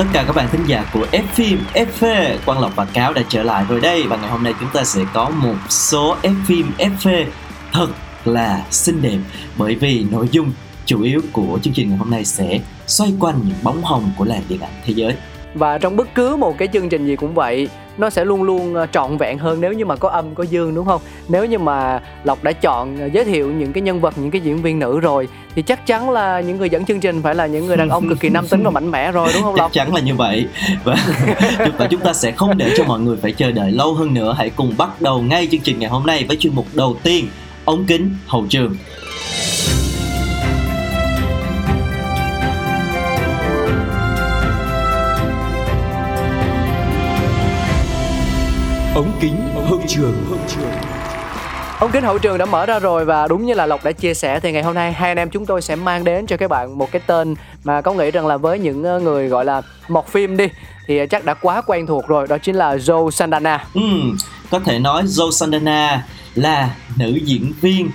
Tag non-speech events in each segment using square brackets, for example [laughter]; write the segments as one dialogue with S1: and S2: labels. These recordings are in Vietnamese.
S1: tất cả các bạn thính giả của F phim FV Quang Lộc và Cáo đã trở lại rồi đây. Và ngày hôm nay chúng ta sẽ có một số F phim FV thật là xinh đẹp. Bởi vì nội dung chủ yếu của chương trình ngày hôm nay sẽ xoay quanh những bóng hồng của làng điện ảnh thế giới.
S2: Và trong bất cứ một cái chương trình gì cũng vậy nó sẽ luôn luôn ờ, trọn vẹn hơn nếu như mà có âm có dương đúng không? Nếu như mà lộc đã chọn ờ, giới thiệu những cái nhân vật những cái diễn viên nữ rồi thì chắc chắn là những người dẫn chương trình phải là những người đàn ông cực kỳ nam tính và mạnh mẽ rồi đúng không
S1: chắc
S2: lộc?
S1: chắn là như vậy. Và, và chúng ta sẽ không để cho mọi người phải chờ đợi lâu hơn nữa. Hãy cùng bắt đầu ngay chương trình ngày hôm nay với chuyên mục đầu tiên ống kính hậu trường
S3: Ống kính hậu trường.
S2: Ống kính hậu trường đã mở ra rồi và đúng như là lộc đã chia sẻ thì ngày hôm nay hai anh em chúng tôi sẽ mang đến cho các bạn một cái tên mà có nghĩ rằng là với những ờ, người gọi là mọt phim đi thì chắc đã quá quen thuộc rồi đó chính là Joe Saldana
S1: Ừm, có thể nói Joe Saldana là nữ diễn viên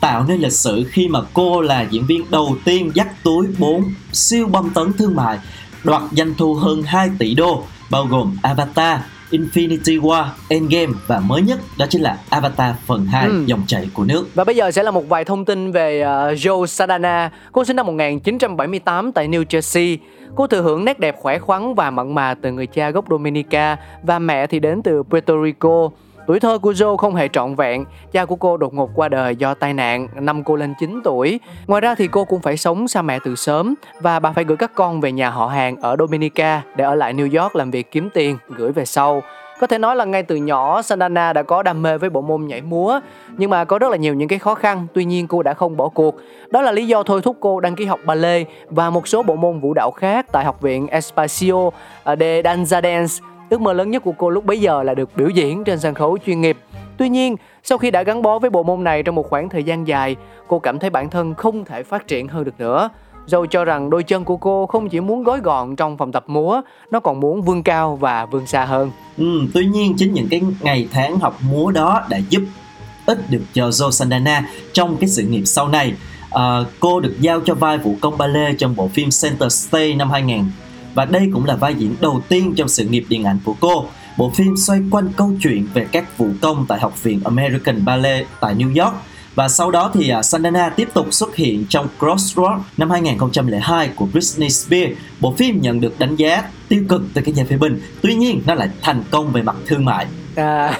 S1: tạo nên lịch sử khi mà cô là diễn viên đầu tiên dắt túi 4 siêu bom tấn thương mại đoạt doanh thu hơn 2 tỷ đô bao gồm Avatar, Infinity War, Endgame và mới nhất đó chính là Avatar phần 2
S2: Ừ.
S1: dòng chảy của nước.
S2: Và bây giờ sẽ là một vài thông tin về ờ, Joe Saldana. Cô sinh năm 1978 tại New Jersey. Cô thừa hưởng nét đẹp khỏe khoắn và mặn mà từ người cha gốc Dominica và mẹ thì đến từ Puerto Rico. Tuổi thơ của Jo không hề trọn vẹn, cha của cô đột ngột qua đời do tai nạn năm cô lên 9 tuổi. Ngoài ra thì cô cũng phải sống xa mẹ từ sớm và bà phải gửi các con về nhà họ hàng ở Dominica để ở lại New York làm việc kiếm tiền, gửi về sau. Có thể nói là ngay từ nhỏ Sandana đã có đam mê với bộ môn nhảy múa Nhưng mà có rất là nhiều những cái khó khăn Tuy nhiên cô đã không bỏ cuộc Đó là lý do thôi thúc cô đăng ký học ballet Và một số bộ môn vũ đạo khác Tại học viện Espacio de Danza Dance Ước mơ lớn nhất của cô lúc bấy giờ là được biểu diễn trên sân khấu chuyên nghiệp Tuy nhiên, sau khi đã gắn bó với bộ môn này trong một khoảng thời gian dài, cô cảm thấy bản thân không thể phát triển hơn được nữa. Dâu cho rằng đôi chân của cô không chỉ muốn gói gọn trong phòng tập múa, nó còn muốn vươn cao và vươn xa hơn.
S1: Ừ, tuy nhiên chính những cái ngày tháng học múa đó đã giúp ích được cho Joe trong cái sự nghiệp sau này. À, cô được giao cho vai vũ công ballet trong bộ phim Center Stage năm 2000 và đây cũng là vai diễn đầu tiên trong sự nghiệp điện ảnh của cô. Bộ phim xoay quanh câu chuyện về các vũ công tại Học viện American Ballet tại New York và sau đó thì uh, Sandana tiếp tục xuất hiện trong Crossroad năm 2002 của Britney Spears. Bộ phim nhận được đánh giá tiêu cực từ các nhà phê bình, tuy nhiên nó lại thành công về mặt thương mại.
S2: À,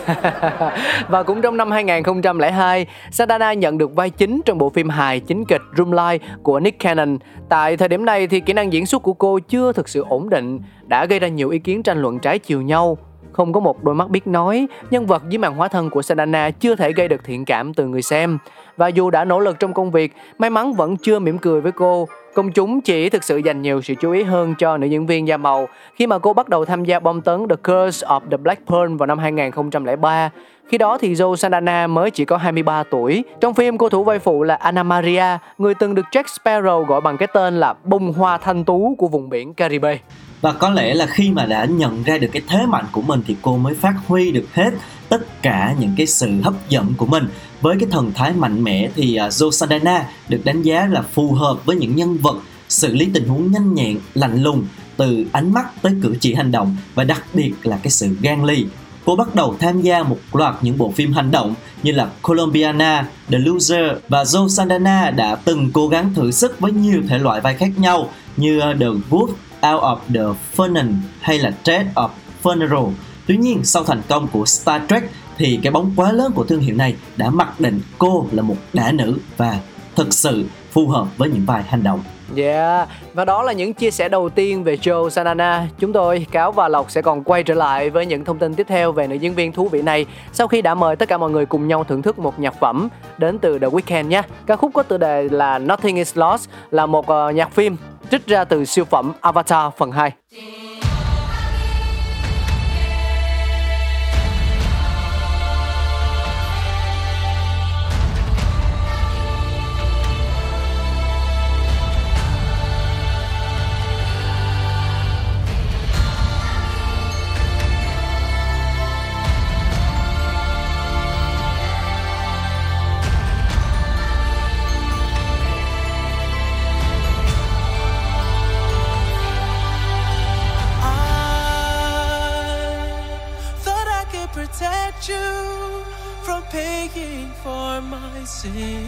S2: [laughs] và cũng trong năm 2002, Sadana nhận được vai chính trong bộ phim hài chính kịch Roomlight của Nick Cannon. Tại thời điểm này thì kỹ năng diễn xuất của cô chưa thực sự ổn định, đã gây ra nhiều ý kiến tranh luận trái chiều nhau. Không có một đôi mắt biết nói, nhân vật dưới màn hóa thân của Sadana chưa thể gây được thiện cảm từ người xem. Và dù đã nỗ lực trong công việc, may mắn vẫn chưa mỉm cười với cô. Công chúng chỉ thực sự dành nhiều sự chú ý hơn cho nữ diễn viên da màu khi mà cô bắt đầu tham gia bom tấn The Curse of the Black Pearl vào năm 2003. Khi đó thì Joe Santana mới chỉ có 23 tuổi. Trong phim cô thủ vai phụ là Anna Maria, người từng được Jack Sparrow gọi bằng cái tên là bông hoa thanh tú của vùng biển Caribe.
S1: Và có lẽ là khi mà đã nhận ra được cái thế mạnh của mình thì cô mới phát huy được hết tất cả những cái sự hấp dẫn của mình. Với cái thần thái mạnh mẽ thì uh, được đánh giá là phù hợp với những nhân vật xử lý tình huống nhanh nhẹn, lạnh lùng từ ánh mắt tới cử chỉ hành động và đặc biệt là cái sự gan ly. Cô bắt đầu tham gia một loạt những bộ phim hành động như là Colombiana, The Loser và Joe Saldana đã từng cố gắng thử sức với nhiều thể loại vai khác nhau như ờ, The Wolf Out of the Funnel hay là Dead of Funeral. Tuy nhiên sau thành công của Star Trek thì cái bóng quá lớn của thương hiệu này đã mặc định cô là một đả nữ và thực sự phù hợp với những vai hành động.
S4: Yeah, và đó là những chia sẻ đầu tiên về Joe Sanana. Chúng tôi, Cáo và Lộc sẽ còn quay trở lại với những thông tin tiếp theo về nữ diễn viên thú vị này sau khi đã mời tất cả mọi người cùng nhau thưởng thức một nhạc phẩm đến từ The Weeknd nhé. Ca khúc có tựa đề là Nothing Is Lost là một uh, nhạc phim trích ra từ siêu phẩm Avatar phần 2. see.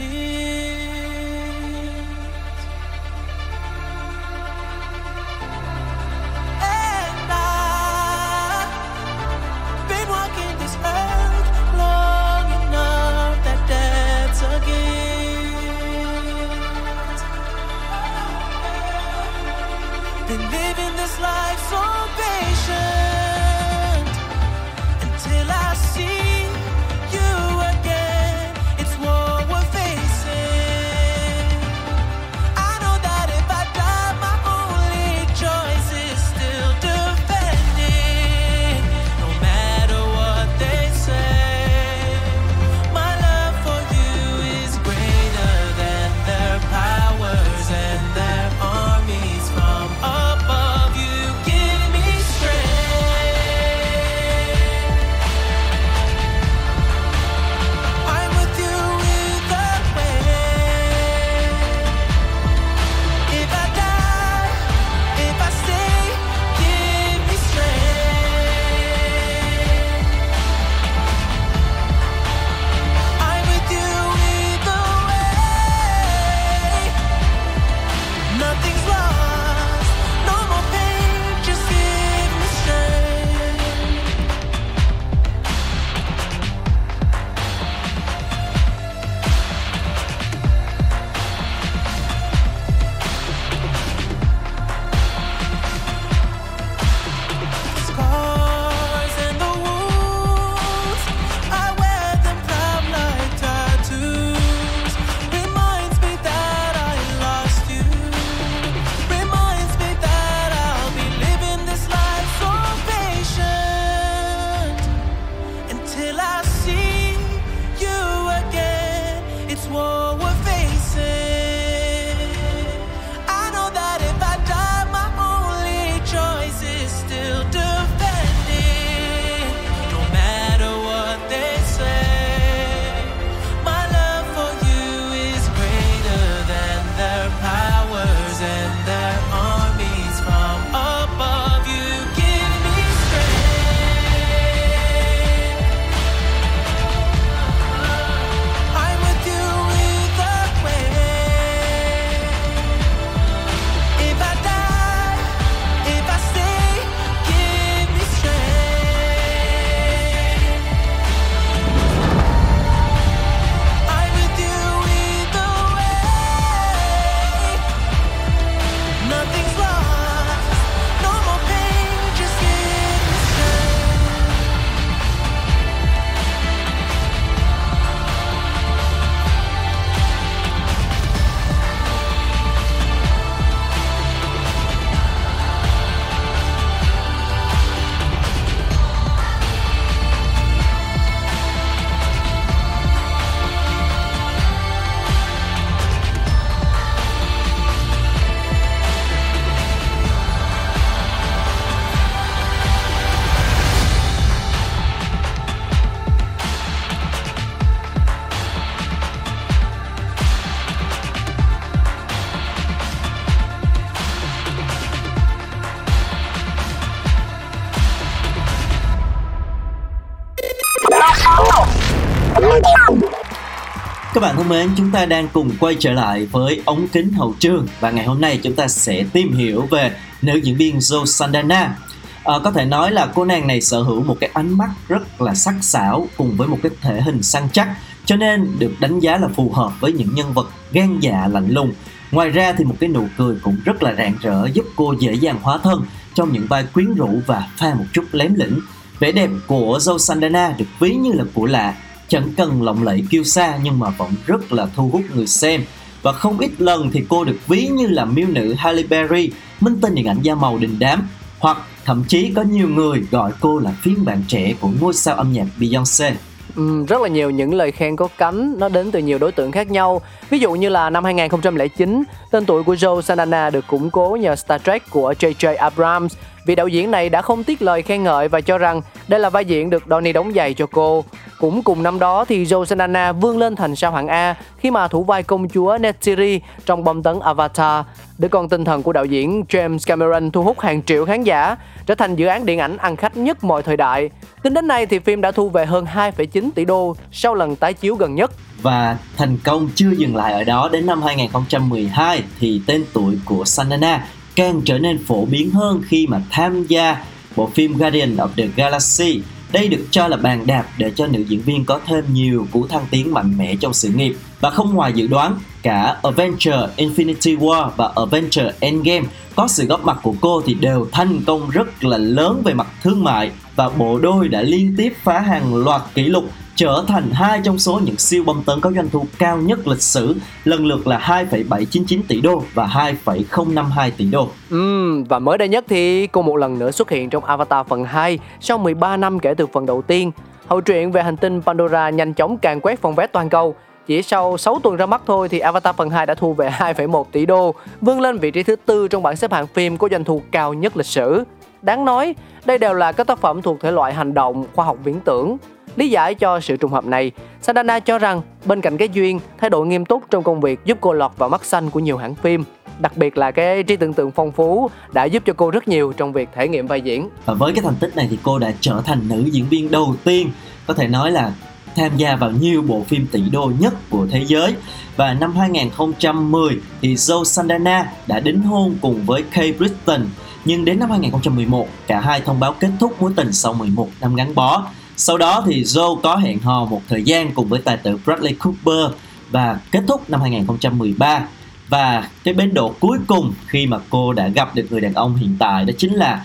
S1: Các bạn thân mến, chúng ta đang cùng quay trở lại với ống kính hậu trường và ngày hôm nay chúng ta sẽ tìm hiểu về nữ diễn viên Zoe Saldana. À, ờ, có thể nói là cô nàng này sở hữu một cái ánh mắt rất là sắc sảo cùng với một cái thể hình săn chắc cho nên được đánh giá là phù hợp với những nhân vật gan dạ lạnh lùng Ngoài ra thì một cái nụ cười cũng rất là rạng rỡ giúp cô dễ dàng hóa thân trong những vai quyến rũ và pha một chút lém lĩnh. Vẻ đẹp của Zoe Saldana được ví như là của lạ, chẳng cần lộng lẫy kiêu sa nhưng mà vẫn rất là thu hút người xem. Và không ít lần thì cô được ví như là miêu nữ Halle Berry, minh tinh điện ảnh da màu đình đám, hoặc thậm chí có nhiều người gọi cô là phiên bản trẻ của ngôi sao âm nhạc Beyoncé.
S2: Ừ, rất là nhiều những lời khen có cánh nó đến từ nhiều đối tượng khác nhau. Ví dụ như là năm 2009, tên tuổi của Joe Santana được củng cố nhờ Star Trek của J.J. Abrams vì đạo diễn này đã không tiếc lời khen ngợi và cho rằng đây là vai diễn được Donnie đóng giày cho cô. Cũng cùng năm đó thì Joe vươn lên thành sao hạng A khi mà thủ vai công chúa Netiri trong bom tấn Avatar. Để con tinh thần của đạo diễn James Cameron thu hút hàng triệu khán giả, trở thành dự án điện ảnh ăn khách nhất mọi thời đại. Tính đến nay thì phim đã thu về hơn 2,9 tỷ đô sau lần tái chiếu gần nhất.
S1: Và thành công chưa dừng lại ở đó đến năm 2012 thì tên tuổi của Sanana càng trở nên phổ biến hơn khi mà tham gia bộ phim Guardian of the Galaxy. Đây được cho là bàn đạp để cho nữ diễn viên có thêm nhiều cú thăng tiến mạnh mẽ trong sự nghiệp. Và không ngoài dự đoán, cả Avenger Infinity War và Avenger Endgame có sự góp mặt của cô thì đều thành công rất là lớn về mặt thương mại và bộ đôi đã liên tiếp phá hàng loạt kỷ lục trở thành hai trong số những siêu bom tấn có doanh thu cao nhất lịch sử, lần lượt là 2,799 tỷ đô và 2,052 tỷ đô.
S2: Ừ, và mới đây nhất thì cô một lần nữa xuất hiện trong Avatar phần 2 sau 13 năm kể từ phần đầu tiên. Hậu truyện về hành tinh Pandora nhanh chóng càng quét phòng vé toàn cầu. Chỉ sau 6 tuần ra mắt thôi thì Avatar phần 2 đã thu về 2,1 tỷ đô, vươn lên vị trí thứ tư trong bảng xếp hạng phim có doanh thu cao nhất lịch sử. Đáng nói, đây đều là các tác phẩm thuộc thể loại hành động, khoa học viễn tưởng. Lý giải cho sự trùng hợp này, Sandana cho rằng bên cạnh cái duyên, thái độ nghiêm túc trong công việc giúp cô lọt vào mắt xanh của nhiều hãng phim. Đặc biệt là cái trí tưởng tượng phong phú đã giúp cho cô rất nhiều trong việc thể nghiệm vai diễn.
S1: Và với cái thành tích này thì cô đã trở thành nữ diễn viên đầu tiên có thể nói là tham gia vào nhiều bộ phim tỷ đô nhất của thế giới và năm 2010 thì joe sandana đã đính hôn cùng với kay Britton nhưng đến năm 2011 cả hai thông báo kết thúc mối tình sau 11 năm gắn bó sau đó thì Joe có hẹn hò một thời gian cùng với tài tử Bradley Cooper và kết thúc năm 2013 và cái bến độ cuối cùng khi mà cô đã gặp được người đàn ông hiện tại đó chính là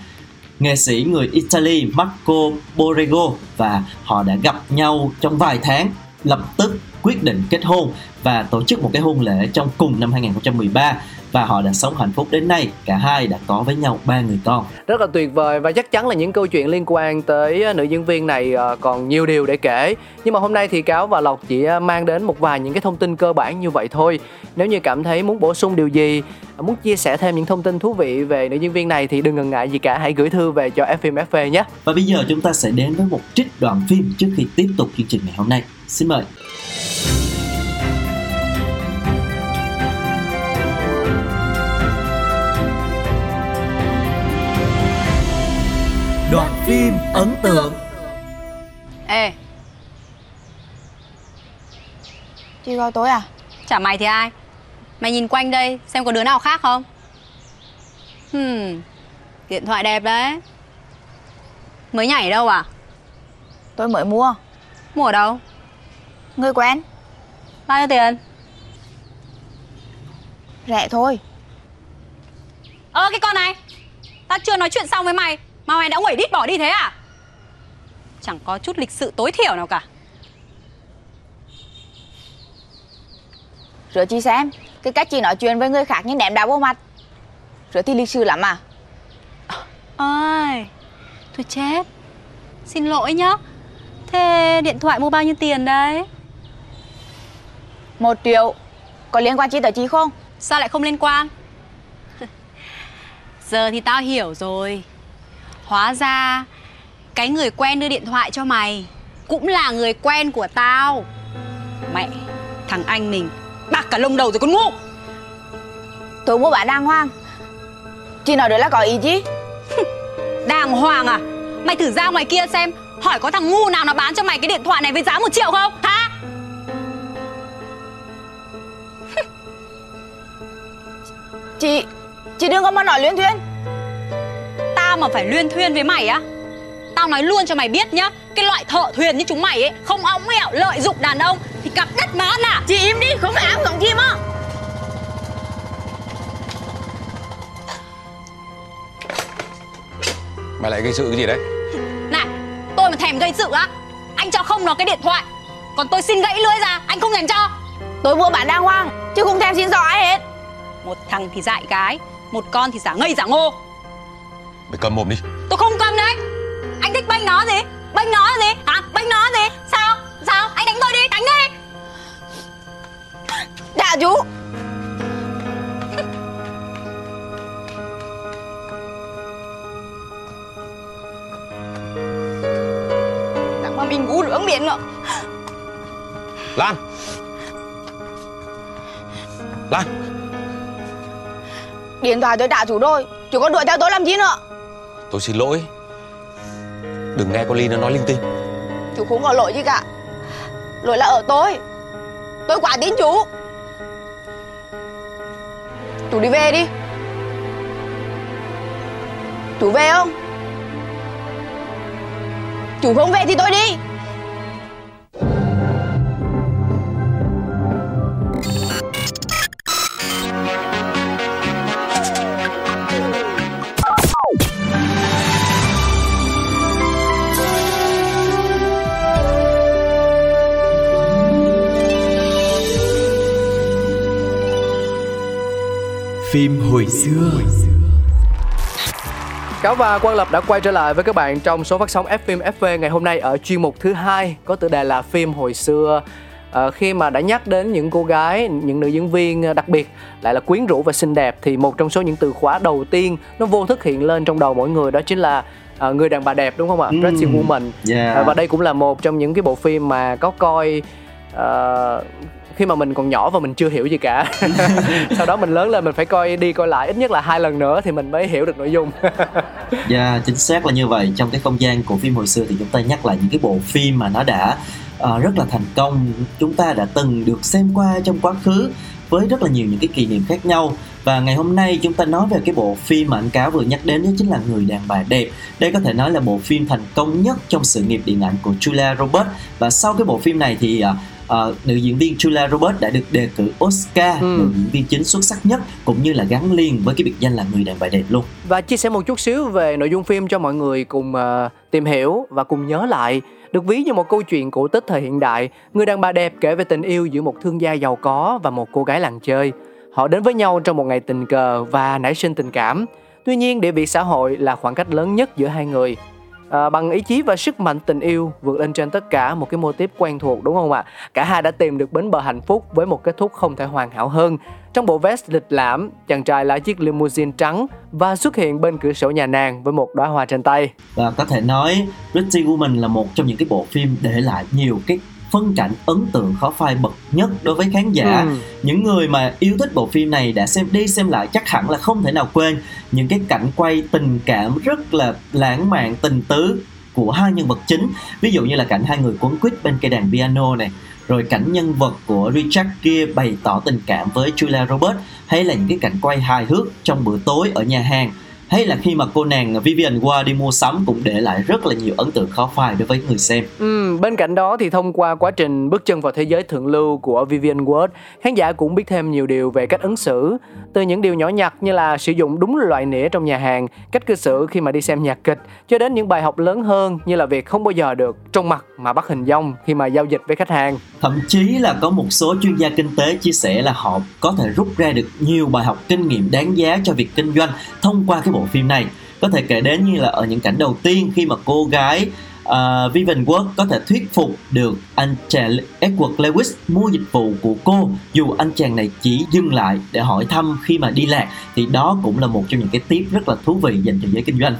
S1: nghệ sĩ người Italy Marco Borrego và họ đã gặp nhau trong vài tháng, lập tức quyết định kết hôn và tổ chức một cái hôn lễ trong cùng năm 2013 và họ đã sống hạnh phúc đến nay. Cả hai đã có với nhau ba người con.
S2: Rất là tuyệt vời và chắc chắn là những câu chuyện liên quan tới ờ, nữ diễn viên này ờ, còn nhiều điều để kể. Nhưng mà hôm nay thì cáo và lộc chỉ ờ, mang đến một vài những cái thông tin cơ bản như vậy thôi. Nếu như cảm thấy muốn bổ sung điều gì muốn chia sẻ thêm những thông tin thú vị về nữ diễn viên này thì đừng ngần ngại gì cả hãy gửi thư về cho FM FV nhé.
S1: Và bây giờ chúng ta sẽ đến với một trích đoạn phim trước khi tiếp tục chương trình ngày hôm nay. Xin mời
S3: Đoạn phim ấn tượng.
S5: Ê.
S6: Chị gọi tôi à?
S5: Chả mày thì ai? Mày nhìn quanh đây xem có đứa nào khác không? Hmm Điện thoại đẹp đấy. Mới nhảy đâu à?
S6: Tôi mới mua.
S5: Mua ở đâu?
S6: Người quen.
S5: Bao nhiêu tiền?
S6: Rẻ thôi.
S5: Ơ cái con này. Tao chưa nói chuyện xong với mày Mà mày đã quẩy đít bỏ đi thế à? Chẳng có chút lịch sự tối thiểu nào cả.
S6: Rồi chị xem Cái cách chị nói chuyện với người khác như ném đá vô mặt. Rồi thì lịch sự lắm à?
S5: Ơi Thôi chết. Xin lỗi nhá. Thế điện thoại mua bao nhiêu tiền đấy?
S6: Một triệu. Có liên quan chi tới chị không?
S5: Sao lại không liên quan? [laughs] Giờ thì tao hiểu rồi Hóa ra Cái người quen đưa điện thoại cho mày Cũng là người quen của tao. Mẹ Thằng anh mình Bạc cả lông đầu rồi con ngu.
S6: Tôi mua bán đàng hoàng Chị nói đấy là có ý chứ
S5: Đàng hoàng à? Mày thử ra ngoài kia xem Hỏi có thằng ngu nào nó bán cho mày cái điện thoại này với giá một triệu không? Hả?
S6: Chị Chị đừng có mà nói luyến thuyên
S5: Tao mà phải luyên thuyên với mày á. Tao nói luôn cho mày biết nhá Cái loại thợ thuyền như chúng mày ấy Không ống mẹo lợi dụng đàn ông Thì cặp đất má nà
S6: Chị im đi không phải ám giọng chim á.
S7: Mày lại gây sự cái gì đấy?
S5: Này tôi mà thèm gây sự á Anh cho không nó cái điện thoại Còn tôi xin gãy lưỡi ra anh không dành cho.
S6: Tôi mua bán đang hoang Chứ không thèm xin giỏi hết.
S5: Một thằng thì dại gái Một con thì giả ngây giả ngô
S7: mày cầm mồm đi.
S5: Tôi không cầm đấy. Anh thích bênh nó gì? Bênh nó là gì? Hả? Bênh nó là gì? Sao? Sao? Anh đánh tôi đi Đánh đi.
S6: Dạ chú. Đặng mà mình ngủ lưỡng biển nữa.
S7: Lan. Lan.
S6: Điện thoại tôi trả chú rồi Chú có đuổi theo tôi làm gì nữa
S7: tôi xin lỗi. Đừng nghe con ly nó nói linh tinh.
S6: Chú không có lỗi gì cả Lỗi là ở tôi. Tôi quá tin chú. Chú đi về đi. Chú về không? Chú không về thì tôi đi.
S3: Phim hồi xưa
S2: Cáo và Quang Lập đã quay trở lại với các bạn trong số phát sóng F phim FV ngày hôm nay ở chuyên mục thứ hai có tựa đề là phim hồi xưa. À, khi mà đã nhắc đến những cô gái, những nữ diễn viên đặc biệt lại là quyến rũ và xinh đẹp thì một trong số những từ khóa đầu tiên nó vô thức hiện lên trong đầu mỗi người đó chính là à, người đàn bà đẹp đúng không ạ?
S1: Ừm,
S2: Pretty Woman.
S1: yeah.
S2: À, và đây cũng là một trong những cái bộ phim mà có coi ờ, khi mà mình còn nhỏ và mình chưa hiểu gì cả [laughs] sau đó mình lớn lên mình phải coi đi coi lại ít nhất là hai lần nữa thì mình mới hiểu được nội dung [laughs]
S1: Dạ, chính xác là như vậy. Trong cái không gian của phim hồi xưa thì chúng ta nhắc lại những cái bộ phim mà nó đã ờ, rất là thành công, chúng ta đã từng được xem qua trong quá khứ với rất là nhiều những cái kỷ niệm khác nhau. Và ngày hôm nay chúng ta nói về cái bộ phim mà anh Cáo vừa nhắc đến đó chính là Người đàn bà đẹp. Đây có thể nói là bộ phim thành công nhất trong sự nghiệp điện ảnh của Julia Roberts. Và sau cái bộ phim này thì ờ, nữ diễn viên Julia Roberts đã được đề cử Oscar
S2: Ừ.
S1: nữ diễn viên chính xuất sắc nhất cũng như là gắn liền với cái biệt danh là Người đàn bà đẹp luôn.
S2: và chia sẻ một chút xíu về nội dung phim cho mọi người cùng ờ, tìm hiểu và cùng nhớ lại được ví như một câu chuyện cổ tích thời hiện đại người đàn bà đẹp kể về tình yêu giữa một thương gia giàu có và một cô gái làng chơi họ đến với nhau trong một ngày tình cờ và nảy sinh tình cảm tuy nhiên địa vị xã hội là khoảng cách lớn nhất giữa hai người À, bằng ý chí và sức mạnh tình yêu vượt lên trên tất cả một cái mô típ quen thuộc đúng không ạ? Cả hai đã tìm được bến bờ hạnh phúc với một kết thúc không thể hoàn hảo hơn. Trong bộ vest lịch lãm, chàng trai lái chiếc limousine trắng và xuất hiện bên cửa sổ nhà nàng với một đóa hoa trên tay.
S1: và có thể nói Pretty Woman là một trong những cái bộ phim để lại nhiều cái phân cảnh ấn tượng khó phai bậc nhất đối với khán giả.
S2: Ừ.
S1: những người mà yêu thích bộ phim này đã xem đi xem lại chắc hẳn là không thể nào quên những cái cảnh quay tình cảm rất là lãng mạn tình tứ của hai nhân vật chính. Ví dụ như là cảnh hai người quấn quýt bên cây đàn piano này rồi cảnh nhân vật của Richard Gere bày tỏ tình cảm với Julia Roberts hay là những cái cảnh quay hài hước trong bữa tối ở nhà hàng hay là khi mà cô nàng Vivian Ward đi mua sắm cũng để lại rất là nhiều ấn tượng khó phai đối với người xem.
S2: Ừ, bên cạnh đó thì thông qua quá trình bước chân vào thế giới thượng lưu của Vivian Ward, khán giả cũng biết thêm nhiều điều về cách ứng xử, từ những điều nhỏ nhặt như là sử dụng đúng loại nĩa trong nhà hàng, cách cư xử khi mà đi xem nhạc kịch, cho đến những bài học lớn hơn như là việc không bao giờ được trông mặt mà bắt hình dong khi mà giao dịch với khách hàng.
S1: Thậm chí là có một số chuyên gia kinh tế chia sẻ là họ có thể rút ra được nhiều bài học kinh nghiệm đáng giá cho việc kinh doanh thông qua cái bộ phim này. Có thể kể đến như là ở những cảnh đầu tiên khi mà cô gái uh, Vivian Ward có thể thuyết phục được anh chàng Edward Lewis mua dịch vụ của cô dù anh chàng này chỉ dừng lại để hỏi thăm khi mà đi lạc thì đó cũng là một trong những cái tiếp rất là thú vị dành cho giới kinh doanh.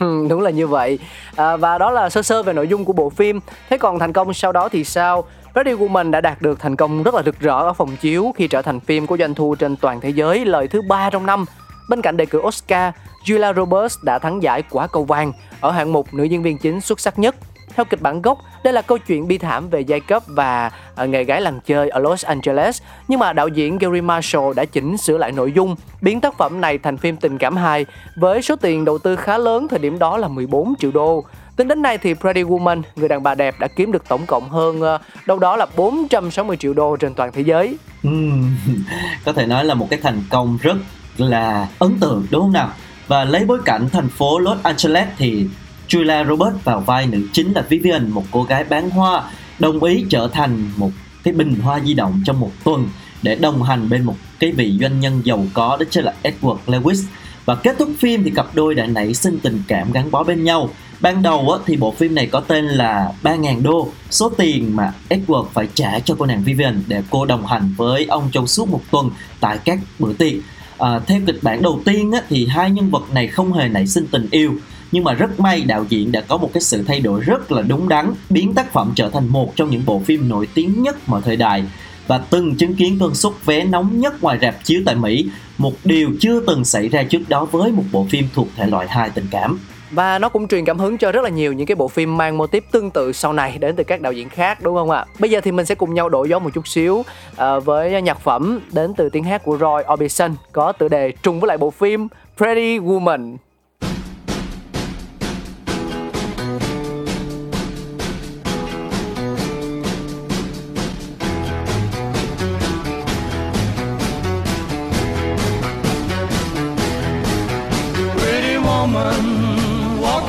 S1: [laughs]
S2: Đúng là như vậy. À, và đó là sơ sơ về nội dung của bộ phim. Thế còn thành công sau đó thì sao? Pretty Woman đã đạt được thành công rất là rực rỡ ở phòng chiếu khi trở thành phim có doanh thu trên toàn thế giới lời thứ ba trong năm. Bên cạnh đề cử Oscar, Julia Roberts đã thắng giải quả cầu vàng ở hạng mục nữ diễn viên chính xuất sắc nhất. Theo kịch bản gốc, đây là câu chuyện bi thảm về giai cấp và à, nghề gái làng chơi ở Los Angeles. Nhưng mà đạo diễn Gary Marshall đã chỉnh sửa lại nội dung, biến tác phẩm này thành phim tình cảm hài với số tiền đầu tư khá lớn thời điểm đó là 14 triệu đô. Tính đến nay thì Pretty Woman, người đàn bà đẹp đã kiếm được tổng cộng hơn ờ, đâu đó là 460 triệu đô trên toàn thế giới.
S1: Ừ, [laughs] có thể nói là một cái thành công rất là ấn tượng đúng không nào và lấy bối cảnh thành phố Los Angeles thì Julia Roberts vào vai nữ chính là Vivian, một cô gái bán hoa, đồng ý trở thành một cái bình hoa di động trong một tuần để đồng hành bên một cái vị doanh nhân giàu có đó chính là Edward Lewis. Và kết thúc phim thì cặp đôi đã nảy sinh tình cảm gắn bó bên nhau. Ban đầu á, thì bộ phim này có tên là 3.000 đô số tiền mà Edward phải trả cho cô nàng Vivian để cô đồng hành với ông trong suốt một tuần tại các bữa tiệc. Ờ, à, theo kịch bản đầu tiên á, thì hai nhân vật này không hề nảy sinh tình yêu nhưng mà rất may đạo diễn đã có một cái sự thay đổi rất là đúng đắn biến tác phẩm trở thành một trong những bộ phim nổi tiếng nhất mọi thời đại và từng chứng kiến cơn sốt vé nóng nhất ngoài rạp chiếu tại Mỹ, một điều chưa từng xảy ra trước đó với một bộ phim thuộc thể loại hài tình cảm.
S2: Và nó cũng truyền cảm hứng cho rất là nhiều những cái bộ phim mang mô típ tương tự sau này đến từ các đạo diễn khác đúng không ạ? Bây giờ thì mình sẽ cùng nhau đổi gió một chút xíu uh, với nhạc phẩm đến từ tiếng hát của Roy Orbison có tựa đề trùng với lại bộ phim Pretty Woman.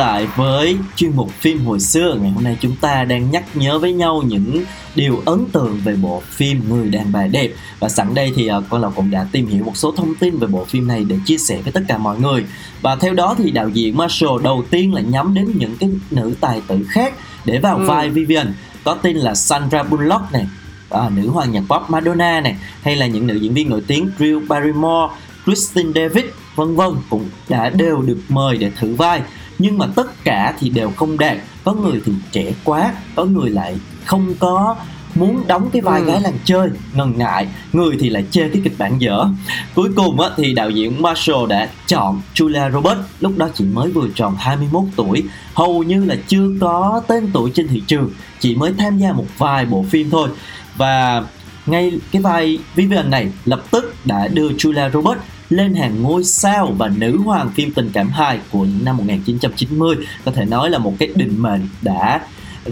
S1: Lại với chuyên mục phim hồi xưa. Ngày hôm nay chúng ta đang nhắc nhớ với nhau những điều ấn tượng về bộ phim người đàn bà đẹp. Và sẵn đây thì uh, con lộc cũng đã tìm hiểu một số thông tin về bộ phim này để chia sẻ với tất cả mọi người. Và theo đó thì đạo diễn Marshall đầu tiên là nhắm đến những cái nữ tài tử khác để vào ừ. vai Vivian có tên là Sandra Bullock này à, nữ hoàng nhạc pop Madonna này hay là những nữ diễn viên nổi tiếng Drew Barrymore, Kristen David vân vân cũng đã đều được mời để thử vai nhưng mà tất cả thì đều không đạt. Có người thì trẻ quá có người lại không có muốn đóng cái vai ừ. gái làng chơi ngần ngại. Người thì lại chê cái kịch bản dở. Cuối cùng á, thì đạo diễn Marshall đã chọn Julia Roberts. Lúc đó chỉ mới vừa tròn 21 tuổi. Hầu như là chưa có tên tuổi trên thị trường. Chỉ mới tham gia một vài bộ phim thôi. Và ngay cái vai Vivian này lập tức đã đưa Julia Roberts lên hàng ngôi sao và nữ hoàng phim tình cảm hài của những năm 1990 có thể nói là một cái định mệnh đã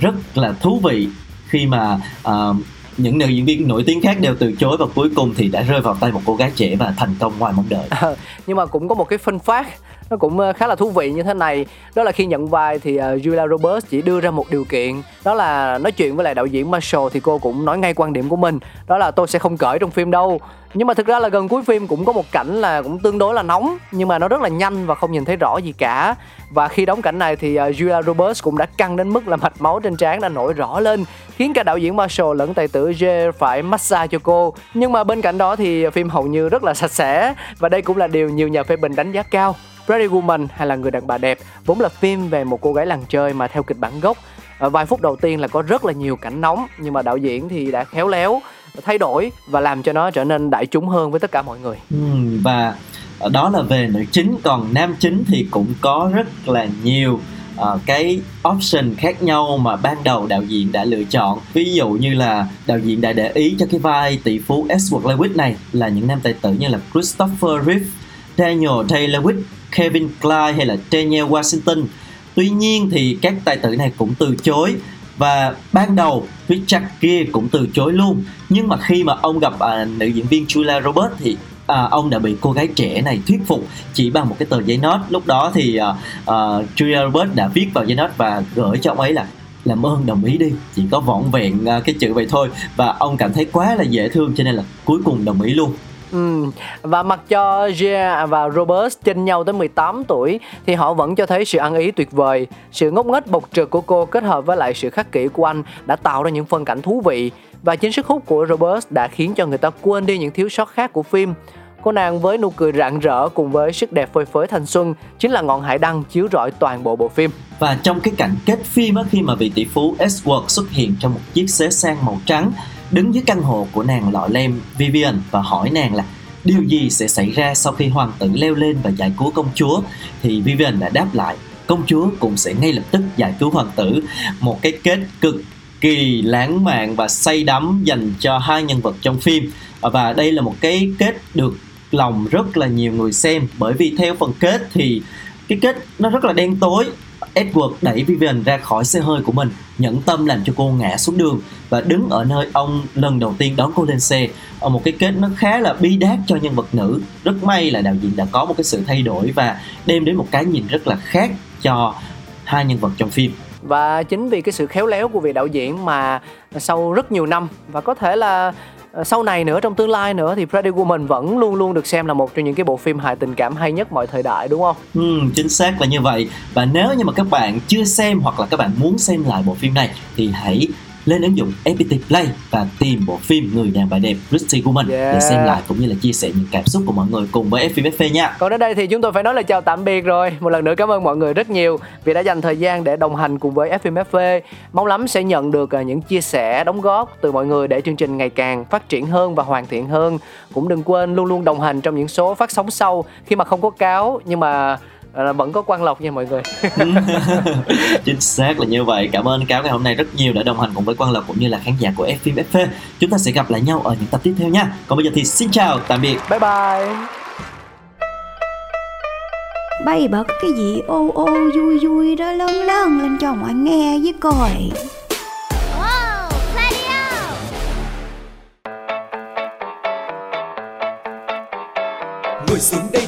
S1: rất là thú vị khi mà uh, những nữ diễn viên nổi tiếng khác đều từ chối và cuối cùng thì đã rơi vào tay một cô gái trẻ và thành công ngoài mong đợi.
S2: À, [laughs] nhưng mà cũng có một cái phân phát nó cũng ờ, khá là thú vị như thế này. Đó là khi nhận vai thì uh, Julia Roberts chỉ đưa ra một điều kiện. Đó là nói chuyện với lại đạo diễn Marshall thì cô cũng nói ngay quan điểm của mình. Đó là tôi sẽ không cởi trong phim đâu. Nhưng mà thực ra là gần cuối phim cũng có một cảnh là cũng tương đối là nóng nhưng mà nó rất là nhanh và không nhìn thấy rõ gì cả. Và khi đóng cảnh này thì uh, Julia Roberts cũng đã căng đến mức là mạch máu trên trán đã nổi rõ lên khiến cả đạo diễn Marshall lẫn tài tử J phải massage cho cô. Nhưng mà bên cạnh đó thì phim hầu như rất là sạch sẽ và đây cũng là điều nhiều nhà phê bình đánh giá cao. Pretty Woman hay là Người đàn bà đẹp vốn là phim về một cô gái làng chơi mà theo kịch bản gốc ở vài phút đầu tiên là có rất là nhiều cảnh nóng nhưng mà đạo diễn thì đã khéo léo thay đổi và làm cho nó trở nên đại chúng hơn với tất cả mọi người.
S1: Ừ, và đó là về nữ chính còn nam chính thì cũng có rất là nhiều uh, cái option khác nhau mà ban đầu đạo diễn đã lựa chọn ví dụ như là đạo diễn đã để ý cho cái vai tỷ phú Edward Lewis này là những nam tài tử như là Christopher Reeve, Daniel Day-Lewis, Kevin Kline hay là Daniel Washington. Tuy nhiên thì các tài tử này cũng từ chối và ban đầu Richard Gere cũng từ chối luôn. Nhưng mà khi mà ông gặp à, nữ diễn viên Julia Roberts thì à, ông đã bị cô gái trẻ này thuyết phục chỉ bằng một cái tờ giấy nốt. Lúc đó thì à, à, Julia Roberts đã viết vào giấy nốt và gửi cho ông ấy là làm ơn đồng ý đi chỉ có vỏn vẹn à, cái chữ vậy thôi. Và ông cảm thấy quá là dễ thương cho nên là cuối cùng đồng ý luôn.
S2: Ừ. Và mặc cho Gia và Robert chênh nhau tới 18 tuổi thì họ vẫn cho thấy sự ăn ý tuyệt vời. Sự ngốc nghếch bộc trực của cô kết hợp với lại sự khắc kỷ của anh đã tạo ra những phân cảnh thú vị và chính sức hút của Robert đã khiến cho người ta quên đi những thiếu sót khác của phim. Cô nàng với nụ cười rạng rỡ cùng với sức đẹp phơi phới thanh xuân chính là ngọn hải đăng chiếu rọi toàn bộ bộ phim.
S1: Và trong cái cảnh kết phim á, khi mà vị tỷ phú Edward xuất hiện trong một chiếc xế sang màu trắng đứng dưới căn hộ của nàng lọ lem, Vivian, và hỏi nàng là, điều gì sẽ xảy ra sau khi hoàng tử leo lên và giải cứu công chúa? Thì Vivian đã đáp lại, công chúa cũng sẽ ngay lập tức giải cứu hoàng tử. Một cái kết cực kỳ lãng mạn và say đắm dành cho hai nhân vật trong phim. Và đây là một cái kết được lòng rất là nhiều người xem, bởi vì theo phần kết thì cái kết nó rất là đen tối. Edward đẩy Vivian ra khỏi xe hơi của mình, nhẫn tâm làm cho cô ngã xuống đường và đứng ở nơi ông lần đầu tiên đón cô lên xe. Ở một cái kết nó khá là bi đát cho nhân vật nữ. Rất may là đạo diễn đã có một cái sự thay đổi và đem đến một cái nhìn rất là khác cho hai nhân vật trong phim
S2: và chính vì cái sự khéo léo của vị đạo diễn mà sau rất nhiều năm và có thể là Ờ, sau này nữa trong tương lai nữa thì Pretty Woman vẫn luôn luôn được xem là một trong những cái bộ phim hài tình cảm hay nhất mọi thời đại đúng không?
S1: Ừ, chính xác là như vậy. Và nếu như mà các bạn chưa xem hoặc là các bạn muốn xem lại bộ phim này thì hãy lên ứng dụng FPT Play và tìm bộ phim Người đàn bà đẹp Pretty Woman yeah. để xem lại cũng như là chia sẻ những cảm xúc của mọi người cùng với FPFP nha.
S2: Còn đến đây thì chúng tôi phải nói lời chào tạm biệt rồi. Một lần nữa cảm ơn mọi người rất nhiều vì đã dành thời gian để đồng hành cùng với FPFP. Mong lắm sẽ nhận được à, những chia sẻ, đóng góp từ mọi người để chương trình ngày càng phát triển hơn và hoàn thiện hơn. Cũng đừng quên luôn luôn đồng hành trong những số phát sóng sau khi mà không có cáo nhưng mà là vẫn có quan lộc nha mọi người. [laughs]
S1: Chính xác là như vậy. Cảm ơn cáo ngày hôm nay rất nhiều đã đồng hành cùng với quan lộc cũng như là khán giả của F phim FP chúng ta sẽ gặp lại nhau ở những tập tiếp theo nha. Còn bây giờ thì xin chào tạm biệt.
S2: Bye bye.
S8: Bay bật cái gì? Ô ô vui vui đó lớn lớn lên cho mọi nghe với coi.
S3: Ngồi xuống đây